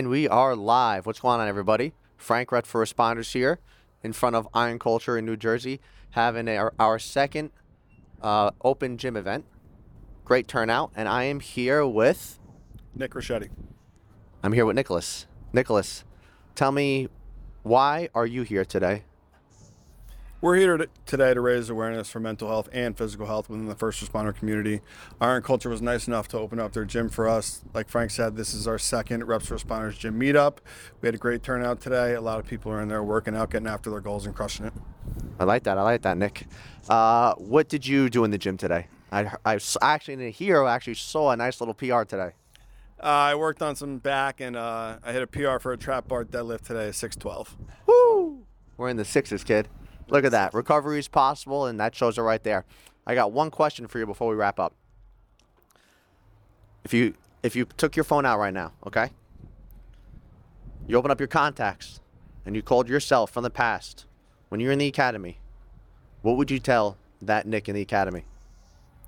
And we are live. What's going on, everybody? Frank Reps for Responders here in front of Iron Culture in New Jersey, having our, our second uh, open gym event. Great turnout. And I am here with, Nick Rochetti. I'm here with Nicholas. Nicholas, tell me, why are you here today? We're here to- today to raise awareness for mental health and physical health within the first responder community. Iron Culture was nice enough to open up their gym for us. Like Frank said, this is our second Reps Responders gym meetup. We had a great turnout today. A lot of people are in there working out, getting after their goals, and crushing it. I like that. I like that, Nick. Uh, what did you do in the gym today? I actually didn't hear. I actually saw a nice little PR today. Uh, I worked on some back, and uh, I hit a PR for a trap bar deadlift today, 612. Woo! We're in the sixes, kid. Look at that. Recovery is possible, and that shows it right there. I got one question for you before we wrap up. If you if you took your phone out right now, okay? You open up your contacts and you called yourself from the past when you're in the academy. What would you tell that Nick in the academy?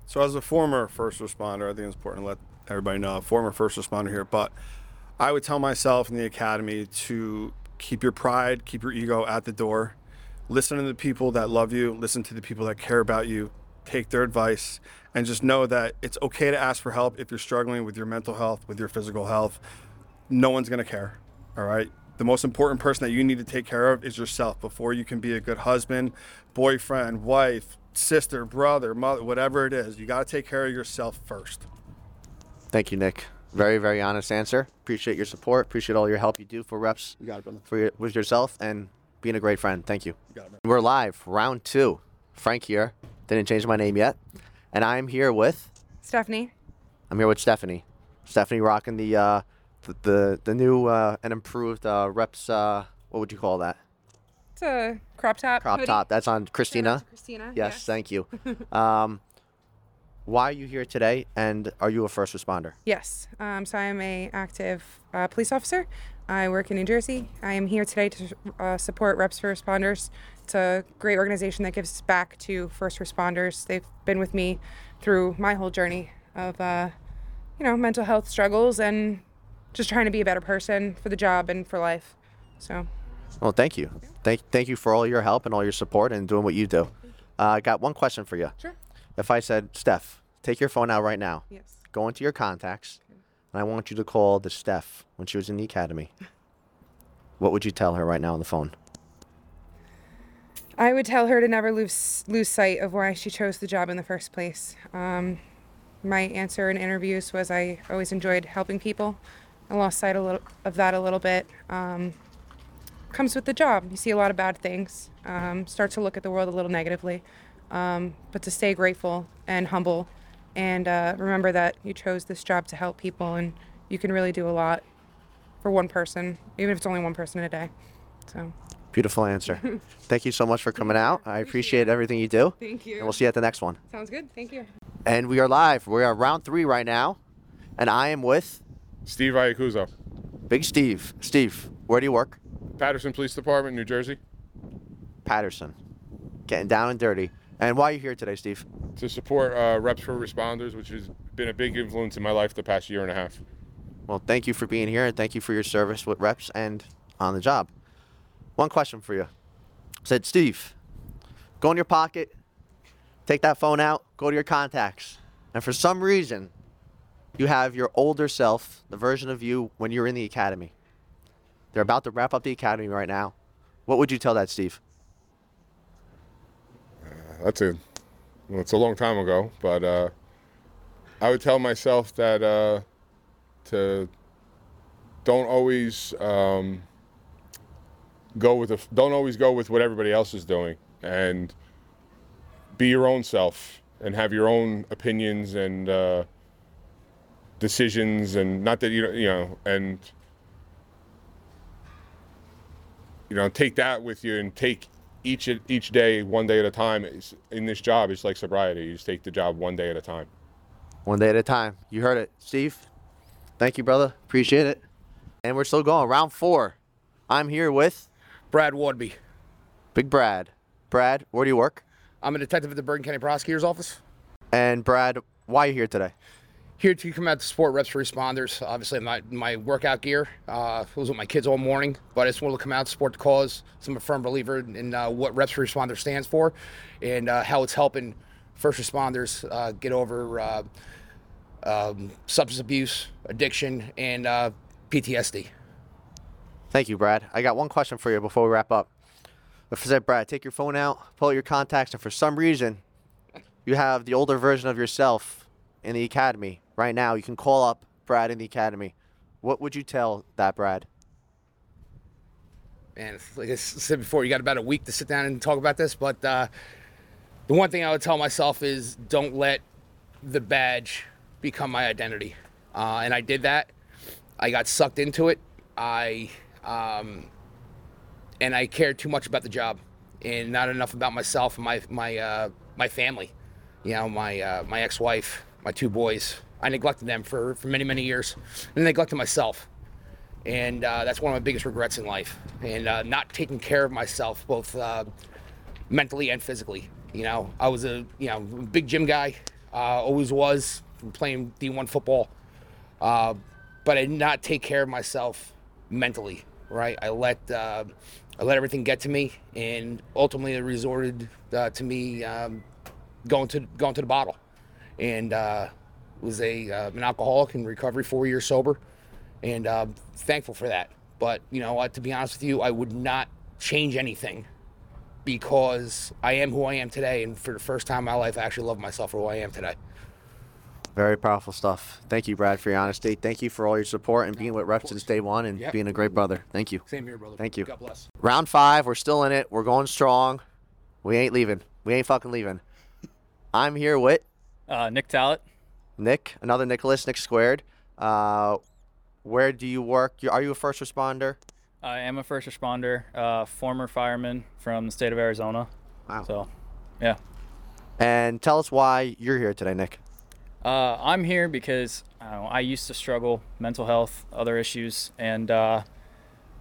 So, as a former first responder, I think it's important to let everybody know, former first responder here, but I would tell myself in the academy to keep your pride, keep your ego at the door, listen to the people that love you, listen to the people that care about you, take their advice, and just know that it's okay to ask for help if you're struggling with your mental health, with your physical health. No one's going to care. All right. The most important person that you need to take care of is yourself before you can be a good husband, boyfriend, wife, sister, brother, mother, whatever it is. You got to take care of yourself first. Thank you, Nick. Very, very honest answer. Appreciate your support. Appreciate all your help you do for reps You got it, brother. for your, with yourself and being a great friend. Thank you. You got it. We're live, round two. Frank here. Didn't change my name yet. And I'm here with Stephanie. I'm here with Stephanie. Stephanie rocking the uh the the, the new uh and improved uh reps uh what would you call that? It's a crop top. Crop hoodie. top. That's on Shout Christina. to Christina. Yes, thank you. um why are you here today and are you a first responder? Yes. Um, so I am a active uh, police officer. I work in New Jersey. I am here today to uh, support Reps for Responders. It's a great organization that gives back to first responders. They've been with me through my whole journey of, uh, you know, mental health struggles and just trying to be a better person for the job and for life. So Well, thank you. Thank thank you for all your help and all your support and doing what you do. Uh, I got one question for you. sure. If I said, Steph, take your phone out right now, Yes. go into your contacts, and I want you to call the Steph when she was in the academy, what would you tell her right now on the phone? I would tell her to never lose lose sight of why she chose the job in the first place. Um, my answer in interviews was I always enjoyed helping people. I lost sight a little of that a little bit. Um, comes with the job. You see a lot of bad things. Um, start to look at the world a little negatively. Um, but to stay grateful and humble, and uh, remember that you chose this job to help people, and you can really do a lot for one person, even if it's only one person in a day. So. Beautiful answer. Thank you so much for coming out. I appreciate everything you do. Thank you. And we'll see you at the next one. Sounds good. Thank you. And we are live. We are round three right now. And I am with Steve Iacuzo, Big Steve. Steve, where do you work? Paterson Police Department, New Jersey, Paterson. Getting down and dirty. And why are you here today, Steve? to support uh, Reps for Responders, which has been a big influence in my life the past year and a half. Well, thank you for being here and thank you for your service with reps and on the job. One question for you. Said Steve, go in your pocket, take that phone out, go to your contacts. And for some reason, you have your older self, the version of you when you're in the academy. They're about to wrap up the academy right now. What would you tell that, Steve? That's a, well, it's a long time ago, but uh, I would tell myself that uh, to don't always um, go with the, don't always go with what everybody else is doing, and be your own self and have your own opinions and uh, decisions, and not that you you know, and you know, take that with you and take each each day one day at a time. It's- In this job, it's like sobriety. You just take the job one day at a time. One day at a time. You heard it. Steve, thank you, brother. Appreciate it. And we're still going. Round four. I'm here with Brad Wardby. Big Brad. Brad, where do you work? I'm a detective at the Bergen County Prosecutor's Office. And Brad, why are you here today? Here to come out to support reps for responders. Obviously, my my workout gear uh, was with my kids all morning, but I just wanted to come out to support the cause. So I'm a firm believer in uh, what reps for responders stands for, and uh, how it's helping first responders uh, get over uh, um, substance abuse, addiction, and uh, PTSD. Thank you, Brad. I got one question for you before we wrap up. If I said, Brad, take your phone out, pull out your contacts, and for some reason you have the older version of yourself in the academy right now, you can call up Brad in the academy. What would you tell that Brad? and like I said before, you got about a week to sit down and talk about this. But uh, the one thing I would tell myself is don't let the badge become my identity. Uh, and I did that. I got sucked into it. I um, and I cared too much about the job and not enough about myself and my my uh, my family. You know, my uh, my ex-wife, my two boys. I neglected them for, for many many years, and neglected myself and uh, that's one of my biggest regrets in life. And uh, not taking care of myself, both uh, mentally and physically. You know, I was a you know big gym guy, uh, always was playing D1 football, uh, but I did not take care of myself mentally. Right, I let uh, I let everything get to me, and ultimately it resorted to me um, going to going to the bottle, and uh, was a uh, an alcoholic in recovery, four years sober and uh, thankful for that. But you know, uh, to be honest with you, I would not change anything because I am who I am today, and for the first time in my life, I actually love myself for who I am today. Very powerful stuff. Thank you, Brad, for your honesty. Thank you for all your support and being with Reps since day one and Yep. being a great brother. Thank you. Same here, brother. Thank you. God bless. Round five, we're still in it. We're going strong. We ain't leaving. We ain't fucking leaving. I'm here with Uh, Nick Tallet. Nick, another Nicholas, Nick Squared. Uh, where do you work? Are you a first responder? I am a first responder, uh, former fireman from the state of Arizona. Wow. So, yeah. And tell us why you're here today, Nick. Uh, I'm here because I, know, I used to struggle mental health, other issues, and uh,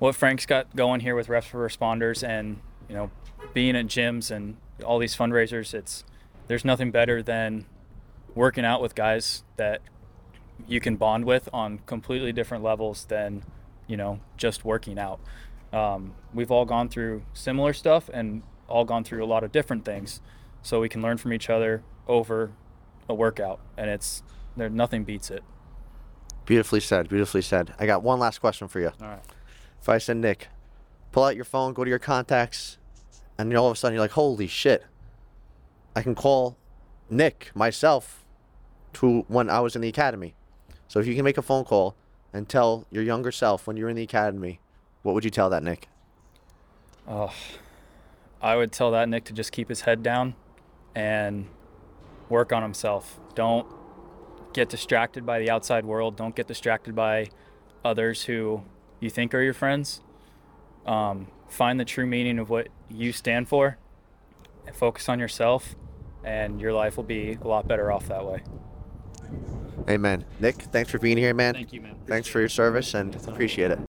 what Frank's got going here with reps for responders, and you know, being at gyms and all these fundraisers. It's there's nothing better than working out with guys that you can bond with on completely different levels than you know just working out. Um, we've all gone through similar stuff and all gone through a lot of different things, so we can learn from each other over a workout, and it's there nothing beats it. Beautifully said. Beautifully said. I got one last question for you. All right. If I said, Nick, pull out your phone, go to your contacts, and all of a sudden you're like, holy shit, I can call Nick myself to when I was in the academy. So if you can make a phone call and tell your younger self when you're in the academy, what would you tell that Nick? Oh, I would tell that Nick to just keep his head down and work on himself. Don't get distracted by the outside world. Don't get distracted by others who you think are your friends. Um, find the true meaning of what you stand for and focus on yourself, and your life will be a lot better off that way. Amen. Nick, thanks for being here, man. Thank you, man. Thanks for your service and appreciate it.